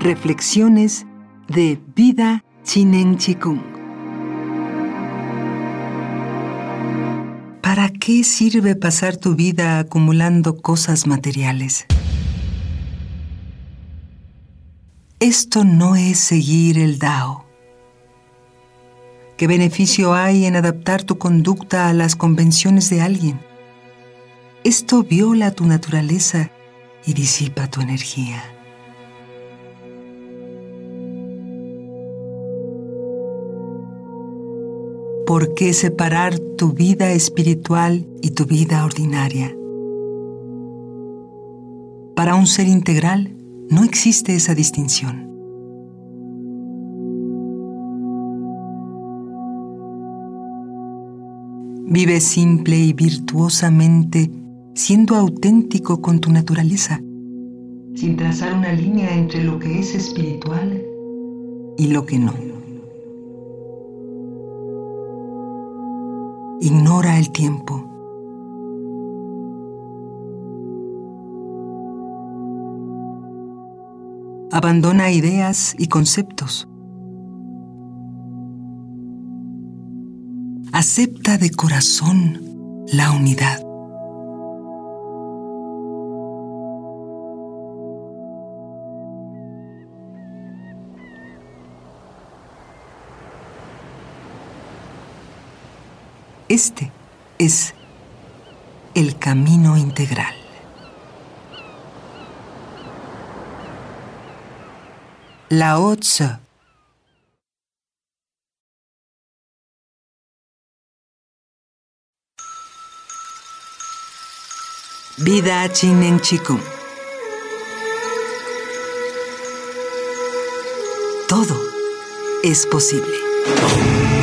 Reflexiones de Vida Chinen Chikung. ¿Para qué sirve pasar tu vida acumulando cosas materiales? Esto no es seguir el Dao. ¿Qué beneficio hay en adaptar tu conducta a las convenciones de alguien? Esto viola tu naturaleza y disipa tu energía. ¿Por qué separar tu vida espiritual y tu vida ordinaria? Para un ser integral no existe esa distinción. Vive simple y virtuosamente siendo auténtico con tu naturaleza, sin trazar una línea entre lo que es espiritual y lo que no. Ignora el tiempo. Abandona ideas y conceptos. Acepta de corazón la unidad. Este es el camino integral. Lao Tzu Vida Chinen Chikung Todo es posible.